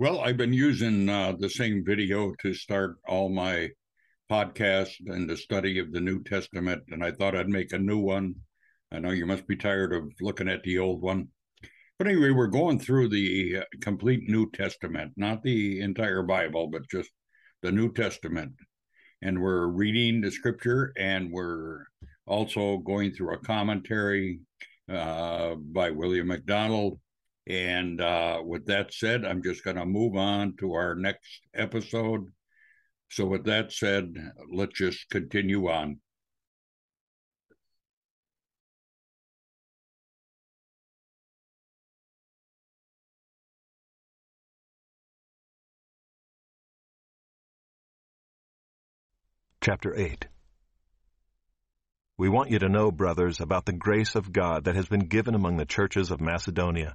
Well, I've been using uh, the same video to start all my podcasts and the study of the New Testament, and I thought I'd make a new one. I know you must be tired of looking at the old one. But anyway, we're going through the uh, complete New Testament, not the entire Bible, but just the New Testament. And we're reading the scripture and we're also going through a commentary uh, by William MacDonald and uh, with that said, I'm just going to move on to our next episode. So, with that said, let's just continue on. Chapter 8 We want you to know, brothers, about the grace of God that has been given among the churches of Macedonia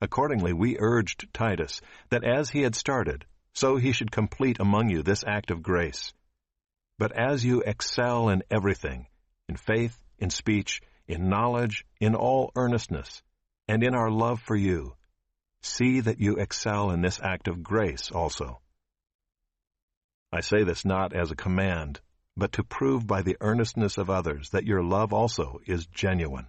Accordingly, we urged Titus that as he had started, so he should complete among you this act of grace. But as you excel in everything, in faith, in speech, in knowledge, in all earnestness, and in our love for you, see that you excel in this act of grace also. I say this not as a command, but to prove by the earnestness of others that your love also is genuine.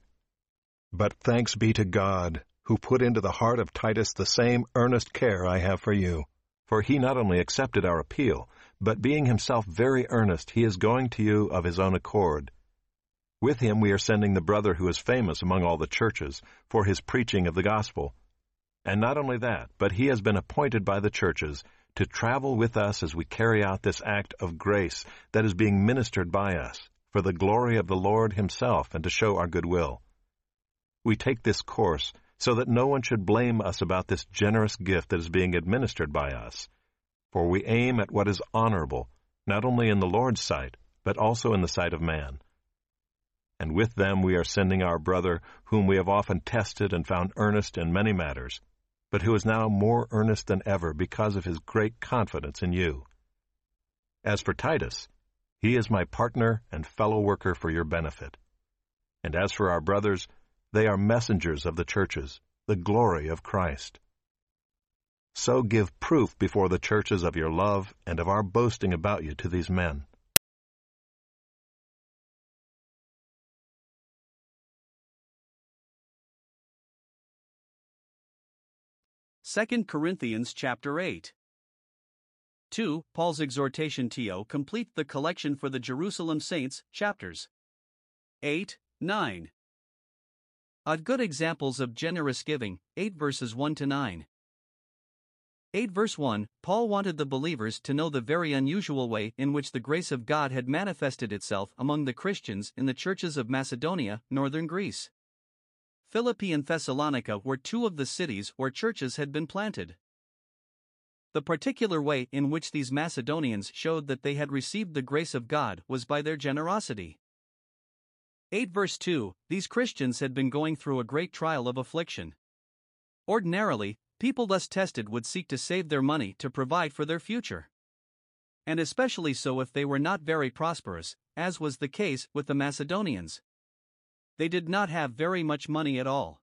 But thanks be to God, who put into the heart of Titus the same earnest care I have for you. For he not only accepted our appeal, but being himself very earnest, he is going to you of his own accord. With him we are sending the brother who is famous among all the churches for his preaching of the gospel. And not only that, but he has been appointed by the churches to travel with us as we carry out this act of grace that is being ministered by us, for the glory of the Lord himself and to show our goodwill. We take this course so that no one should blame us about this generous gift that is being administered by us. For we aim at what is honorable, not only in the Lord's sight, but also in the sight of man. And with them we are sending our brother, whom we have often tested and found earnest in many matters, but who is now more earnest than ever because of his great confidence in you. As for Titus, he is my partner and fellow worker for your benefit. And as for our brothers, they are messengers of the churches, the glory of Christ. So give proof before the churches of your love and of our boasting about you to these men. Second Corinthians chapter 8 2. Paul's exhortation to complete the collection for the Jerusalem saints, chapters 8, 9. Odd good examples of generous giving, 8 verses 1 to 9. 8 verse 1 Paul wanted the believers to know the very unusual way in which the grace of God had manifested itself among the Christians in the churches of Macedonia, northern Greece. Philippi and Thessalonica were two of the cities where churches had been planted. The particular way in which these Macedonians showed that they had received the grace of God was by their generosity. 8 verse 2 These Christians had been going through a great trial of affliction. Ordinarily, people thus tested would seek to save their money to provide for their future. and especially so if they were not very prosperous, as was the case with the Macedonians. They did not have very much money at all.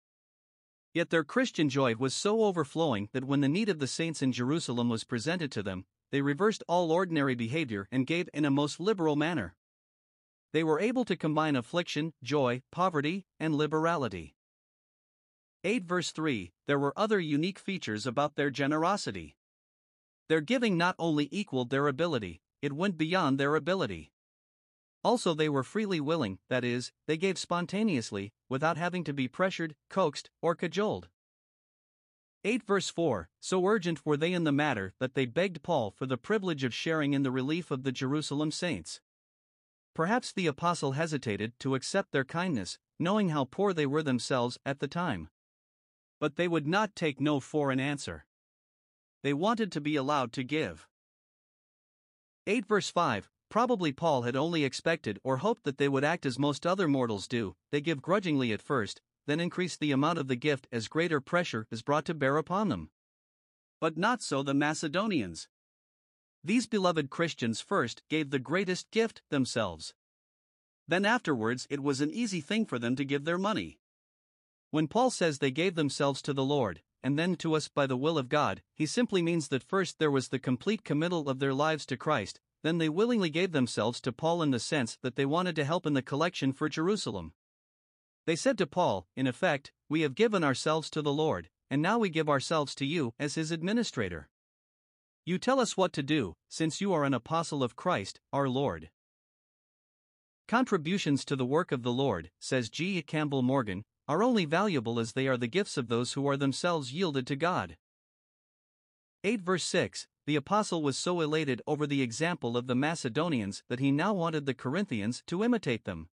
Yet their Christian joy was so overflowing that when the need of the saints in Jerusalem was presented to them, they reversed all ordinary behavior and gave in a most liberal manner. They were able to combine affliction, joy, poverty, and liberality. 8 verse 3 There were other unique features about their generosity. Their giving not only equaled their ability, it went beyond their ability. Also, they were freely willing, that is, they gave spontaneously, without having to be pressured, coaxed, or cajoled. 8 verse 4 So urgent were they in the matter that they begged Paul for the privilege of sharing in the relief of the Jerusalem saints. Perhaps the apostle hesitated to accept their kindness, knowing how poor they were themselves at the time. But they would not take no for an answer. They wanted to be allowed to give. 8 verse 5 Probably Paul had only expected or hoped that they would act as most other mortals do, they give grudgingly at first, then increase the amount of the gift as greater pressure is brought to bear upon them. But not so the Macedonians. These beloved Christians first gave the greatest gift themselves. Then afterwards it was an easy thing for them to give their money. When Paul says they gave themselves to the Lord, and then to us by the will of God, he simply means that first there was the complete committal of their lives to Christ, then they willingly gave themselves to Paul in the sense that they wanted to help in the collection for Jerusalem. They said to Paul, in effect, We have given ourselves to the Lord, and now we give ourselves to you as his administrator. You tell us what to do, since you are an apostle of Christ, our Lord. Contributions to the work of the Lord, says G. Campbell Morgan, are only valuable as they are the gifts of those who are themselves yielded to God. 8 verse 6 the apostle was so elated over the example of the Macedonians that he now wanted the Corinthians to imitate them.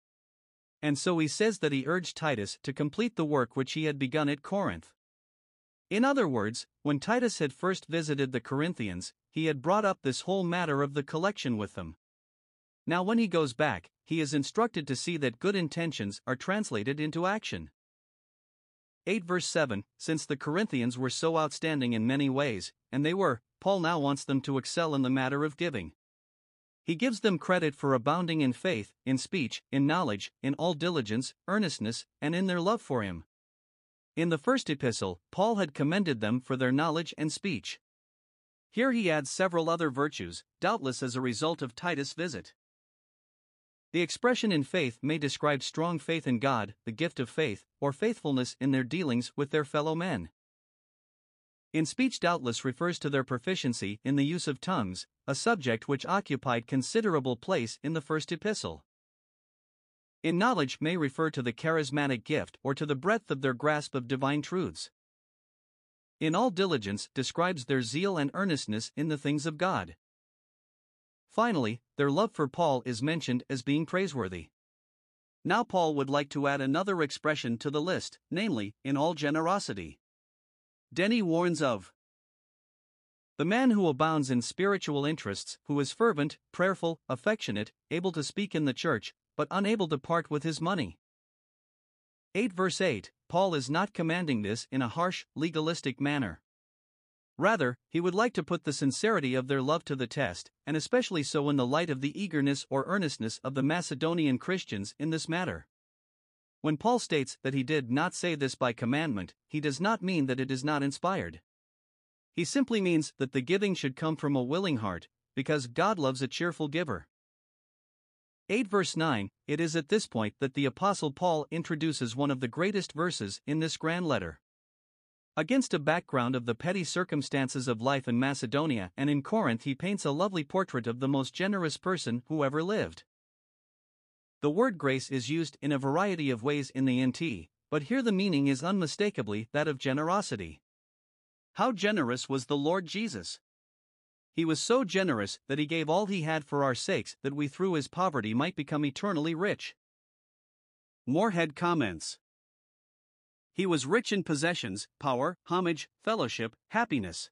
And so he says that he urged Titus to complete the work which he had begun at Corinth. In other words, when Titus had first visited the Corinthians, he had brought up this whole matter of the collection with them. Now, when he goes back, he is instructed to see that good intentions are translated into action. 8 verse 7 Since the Corinthians were so outstanding in many ways, and they were, Paul now wants them to excel in the matter of giving. He gives them credit for abounding in faith, in speech, in knowledge, in all diligence, earnestness, and in their love for him. In the first epistle, Paul had commended them for their knowledge and speech. Here he adds several other virtues, doubtless as a result of Titus' visit. The expression in faith may describe strong faith in God, the gift of faith, or faithfulness in their dealings with their fellow men. In speech, doubtless refers to their proficiency in the use of tongues, a subject which occupied considerable place in the first epistle. In knowledge may refer to the charismatic gift or to the breadth of their grasp of divine truths. In all diligence describes their zeal and earnestness in the things of God. Finally, their love for Paul is mentioned as being praiseworthy. Now, Paul would like to add another expression to the list, namely, in all generosity. Denney warns of the man who abounds in spiritual interests, who is fervent, prayerful, affectionate, able to speak in the church, but unable to part with his money. 8 verse 8 Paul is not commanding this in a harsh, legalistic manner. Rather, he would like to put the sincerity of their love to the test, and especially so in the light of the eagerness or earnestness of the Macedonian Christians in this matter. When Paul states that he did not say this by commandment, he does not mean that it is not inspired. He simply means that the giving should come from a willing heart, because God loves a cheerful giver. 8 verse 9 It is at this point that the Apostle Paul introduces one of the greatest verses in this grand letter. Against a background of the petty circumstances of life in Macedonia and in Corinth, he paints a lovely portrait of the most generous person who ever lived. The word grace is used in a variety of ways in the NT, but here the meaning is unmistakably that of generosity. How generous was the Lord Jesus? He was so generous that he gave all he had for our sakes that we through his poverty might become eternally rich. Moorhead comments He was rich in possessions, power, homage, fellowship, happiness.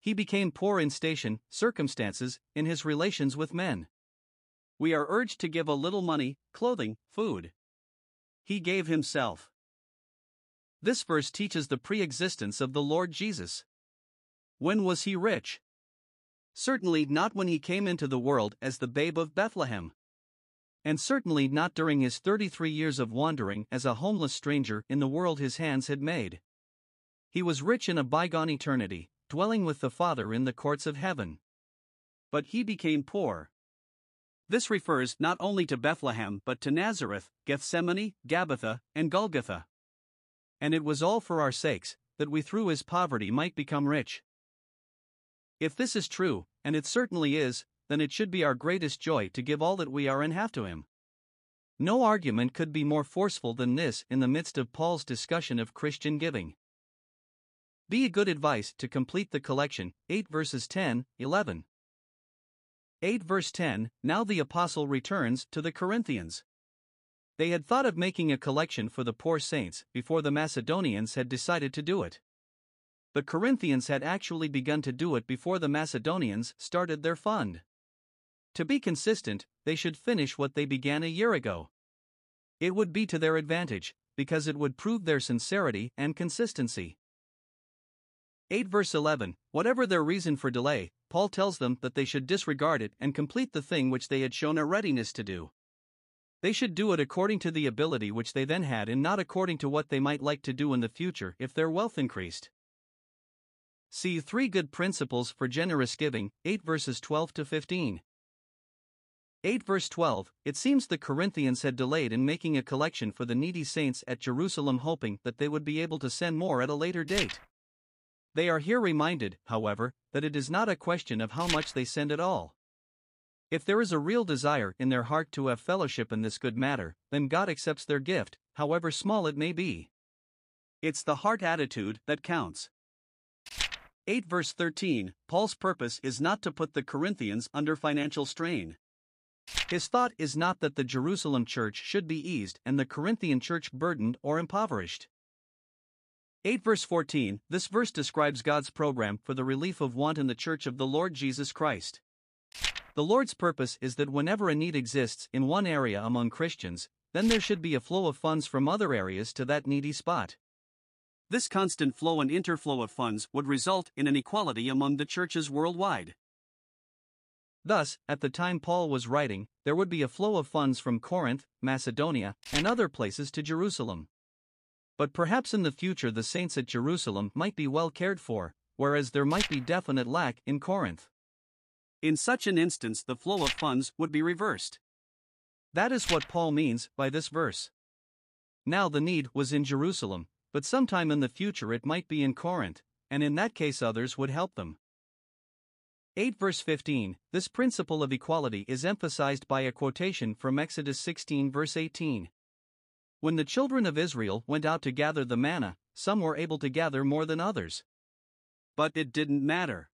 He became poor in station, circumstances, in his relations with men we are urged to give a little money, clothing, food. He gave himself. This verse teaches the pre existence of the Lord Jesus. When was he rich? Certainly not when he came into the world as the babe of Bethlehem. And certainly not during his 33 years of wandering as a homeless stranger in the world his hands had made. He was rich in a bygone eternity, dwelling with the Father in the courts of heaven. But he became poor. This refers not only to Bethlehem but to Nazareth, Gethsemane, Gabbatha, and Golgotha. And it was all for our sakes, that we through his poverty might become rich. If this is true, and it certainly is, then it should be our greatest joy to give all that we are and have to him. No argument could be more forceful than this in the midst of Paul's discussion of Christian giving. Be a good advice to complete the collection, 8 verses 10, 11. 8 verse 10 Now the apostle returns to the Corinthians. They had thought of making a collection for the poor saints before the Macedonians had decided to do it. The Corinthians had actually begun to do it before the Macedonians started their fund. To be consistent, they should finish what they began a year ago. It would be to their advantage, because it would prove their sincerity and consistency. 8 verse 11 Whatever their reason for delay, Paul tells them that they should disregard it and complete the thing which they had shown a readiness to do. They should do it according to the ability which they then had and not according to what they might like to do in the future if their wealth increased. See three good principles for generous giving, 8 verses 12 to 15. 8 verse 12 It seems the Corinthians had delayed in making a collection for the needy saints at Jerusalem, hoping that they would be able to send more at a later date. They are here reminded, however, that it is not a question of how much they send at all. If there is a real desire in their heart to have fellowship in this good matter, then God accepts their gift, however small it may be. It's the heart attitude that counts. 8 verse 13 Paul's purpose is not to put the Corinthians under financial strain. His thought is not that the Jerusalem church should be eased and the Corinthian church burdened or impoverished. 8 verse 14 This verse describes God's program for the relief of want in the church of the Lord Jesus Christ. The Lord's purpose is that whenever a need exists in one area among Christians, then there should be a flow of funds from other areas to that needy spot. This constant flow and interflow of funds would result in an equality among the churches worldwide. Thus, at the time Paul was writing, there would be a flow of funds from Corinth, Macedonia, and other places to Jerusalem. But perhaps in the future the saints at Jerusalem might be well cared for, whereas there might be definite lack in Corinth. In such an instance, the flow of funds would be reversed. That is what Paul means by this verse. Now the need was in Jerusalem, but sometime in the future it might be in Corinth, and in that case others would help them. 8 verse 15 This principle of equality is emphasized by a quotation from Exodus 16 verse 18. When the children of Israel went out to gather the manna, some were able to gather more than others. But it didn't matter.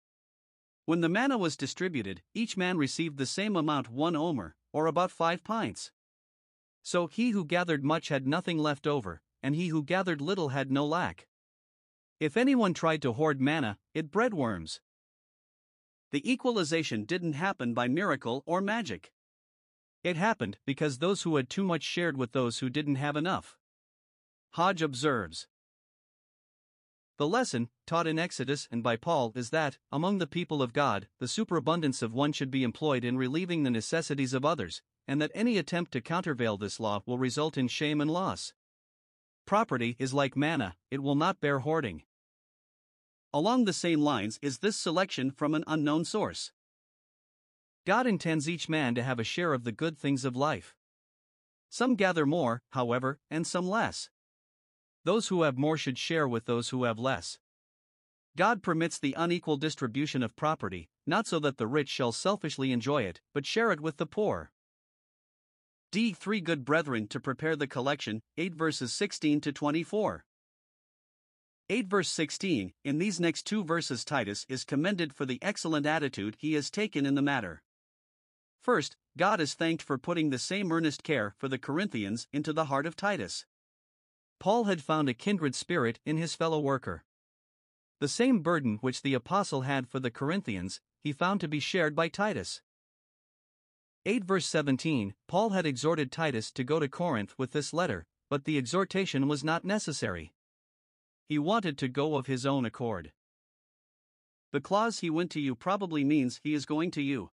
When the manna was distributed, each man received the same amount one omer, or about five pints. So he who gathered much had nothing left over, and he who gathered little had no lack. If anyone tried to hoard manna, it bred worms. The equalization didn't happen by miracle or magic. It happened because those who had too much shared with those who didn't have enough. Hodge observes The lesson, taught in Exodus and by Paul, is that, among the people of God, the superabundance of one should be employed in relieving the necessities of others, and that any attempt to countervail this law will result in shame and loss. Property is like manna, it will not bear hoarding. Along the same lines is this selection from an unknown source. God intends each man to have a share of the good things of life. Some gather more, however, and some less. Those who have more should share with those who have less. God permits the unequal distribution of property, not so that the rich shall selfishly enjoy it, but share it with the poor. D. Three good brethren to prepare the collection, 8 verses 16 to 24. 8 verse 16 In these next two verses, Titus is commended for the excellent attitude he has taken in the matter. First, God is thanked for putting the same earnest care for the Corinthians into the heart of Titus. Paul had found a kindred spirit in his fellow worker. The same burden which the apostle had for the Corinthians, he found to be shared by Titus. 8 verse 17 Paul had exhorted Titus to go to Corinth with this letter, but the exhortation was not necessary. He wanted to go of his own accord. the clause he went to you probably means he is going to you.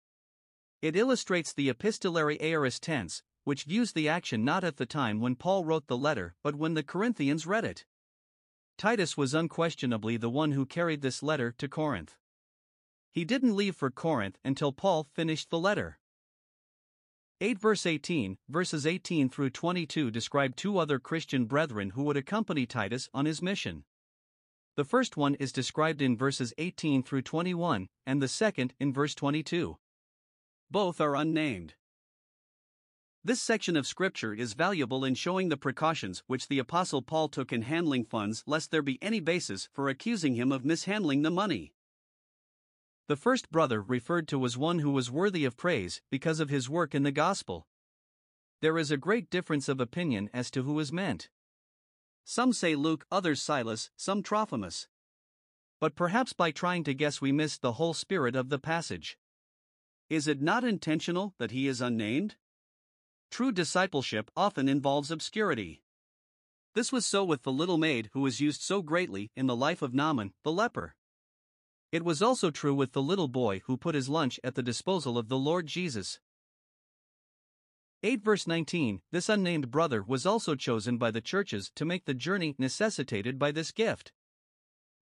It illustrates the epistolary aorist tense, which views the action not at the time when Paul wrote the letter but when the Corinthians read it. Titus was unquestionably the one who carried this letter to Corinth. He didn't leave for Corinth until Paul finished the letter. 8 verse 18, verses 18 through 22 describe two other Christian brethren who would accompany Titus on his mission. The first one is described in verses 18 through 21, and the second in verse 22. Both are unnamed. This section of Scripture is valuable in showing the precautions which the Apostle Paul took in handling funds lest there be any basis for accusing him of mishandling the money. The first brother referred to was one who was worthy of praise because of his work in the gospel. There is a great difference of opinion as to who is meant. Some say Luke, others Silas, some Trophimus. But perhaps by trying to guess we miss the whole spirit of the passage. Is it not intentional that he is unnamed? True discipleship often involves obscurity. This was so with the little maid who was used so greatly in the life of Naaman, the leper. It was also true with the little boy who put his lunch at the disposal of the Lord Jesus. 8 verse 19 This unnamed brother was also chosen by the churches to make the journey necessitated by this gift.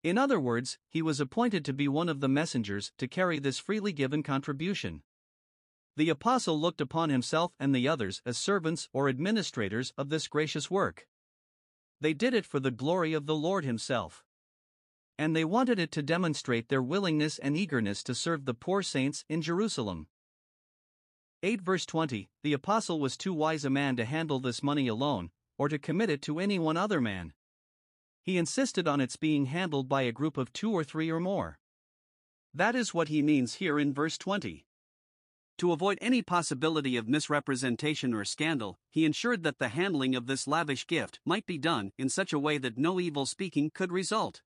In other words, he was appointed to be one of the messengers to carry this freely given contribution. The apostle looked upon himself and the others as servants or administrators of this gracious work. They did it for the glory of the Lord Himself. And they wanted it to demonstrate their willingness and eagerness to serve the poor saints in Jerusalem. 8 verse 20 The apostle was too wise a man to handle this money alone, or to commit it to any one other man. He insisted on its being handled by a group of two or three or more. That is what he means here in verse 20. To avoid any possibility of misrepresentation or scandal, he ensured that the handling of this lavish gift might be done in such a way that no evil speaking could result.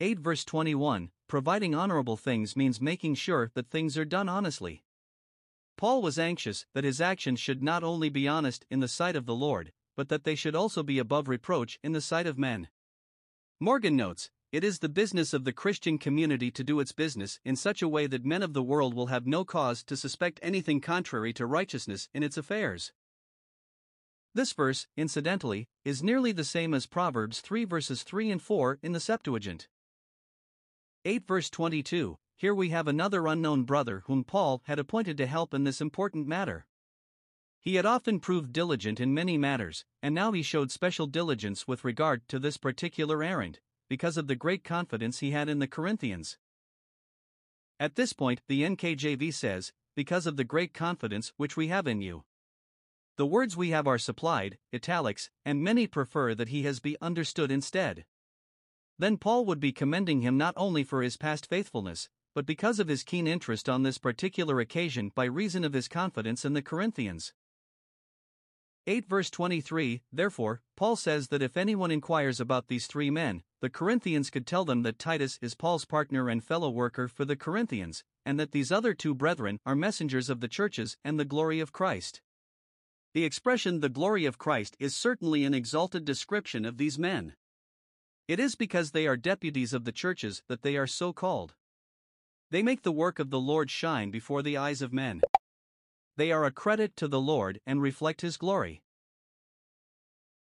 8 verse 21 Providing honorable things means making sure that things are done honestly. Paul was anxious that his actions should not only be honest in the sight of the Lord, but that they should also be above reproach in the sight of men. Morgan notes, it is the business of the Christian community to do its business in such a way that men of the world will have no cause to suspect anything contrary to righteousness in its affairs. This verse, incidentally, is nearly the same as Proverbs 3 verses 3 and 4 in the Septuagint. 8 verse 22 Here we have another unknown brother whom Paul had appointed to help in this important matter. He had often proved diligent in many matters, and now he showed special diligence with regard to this particular errand, because of the great confidence he had in the Corinthians. At this point, the NKJV says, because of the great confidence which we have in you. The words we have are supplied, italics, and many prefer that he has be understood instead. Then Paul would be commending him not only for his past faithfulness, but because of his keen interest on this particular occasion by reason of his confidence in the Corinthians. 8 verse 23 Therefore, Paul says that if anyone inquires about these three men, the Corinthians could tell them that Titus is Paul's partner and fellow worker for the Corinthians, and that these other two brethren are messengers of the churches and the glory of Christ. The expression the glory of Christ is certainly an exalted description of these men. It is because they are deputies of the churches that they are so called. They make the work of the Lord shine before the eyes of men they are a credit to the Lord and reflect His glory.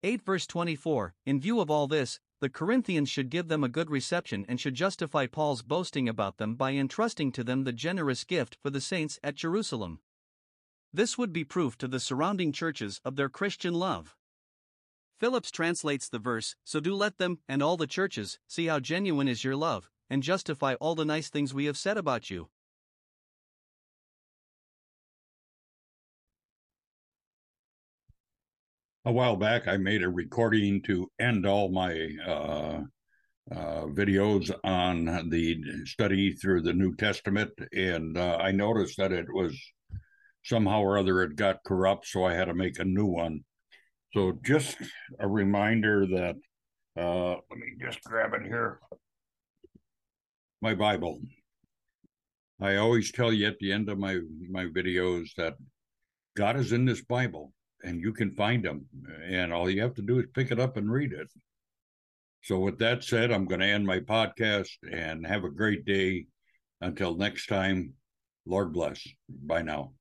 8 verse 24 In view of all this, the Corinthians should give them a good reception and should justify Paul's boasting about them by entrusting to them the generous gift for the saints at Jerusalem. This would be proof to the surrounding churches of their Christian love. Phillips translates the verse So do let them, and all the churches, see how genuine is your love, and justify all the nice things we have said about you. a while back, I made a recording to end all my uh, uh, videos on the study through the New Testament, and uh, I noticed that it was somehow or other it got corrupt, so I had to make a new one. So just a reminder that uh, let me just grab it here. My Bible. I always tell you at the end of my my videos that God is in this Bible and you can find him. And all you have to do is pick it up and read it. So, with that said, I'm going to end my podcast and have a great day. Until next time, Lord bless. Bye now.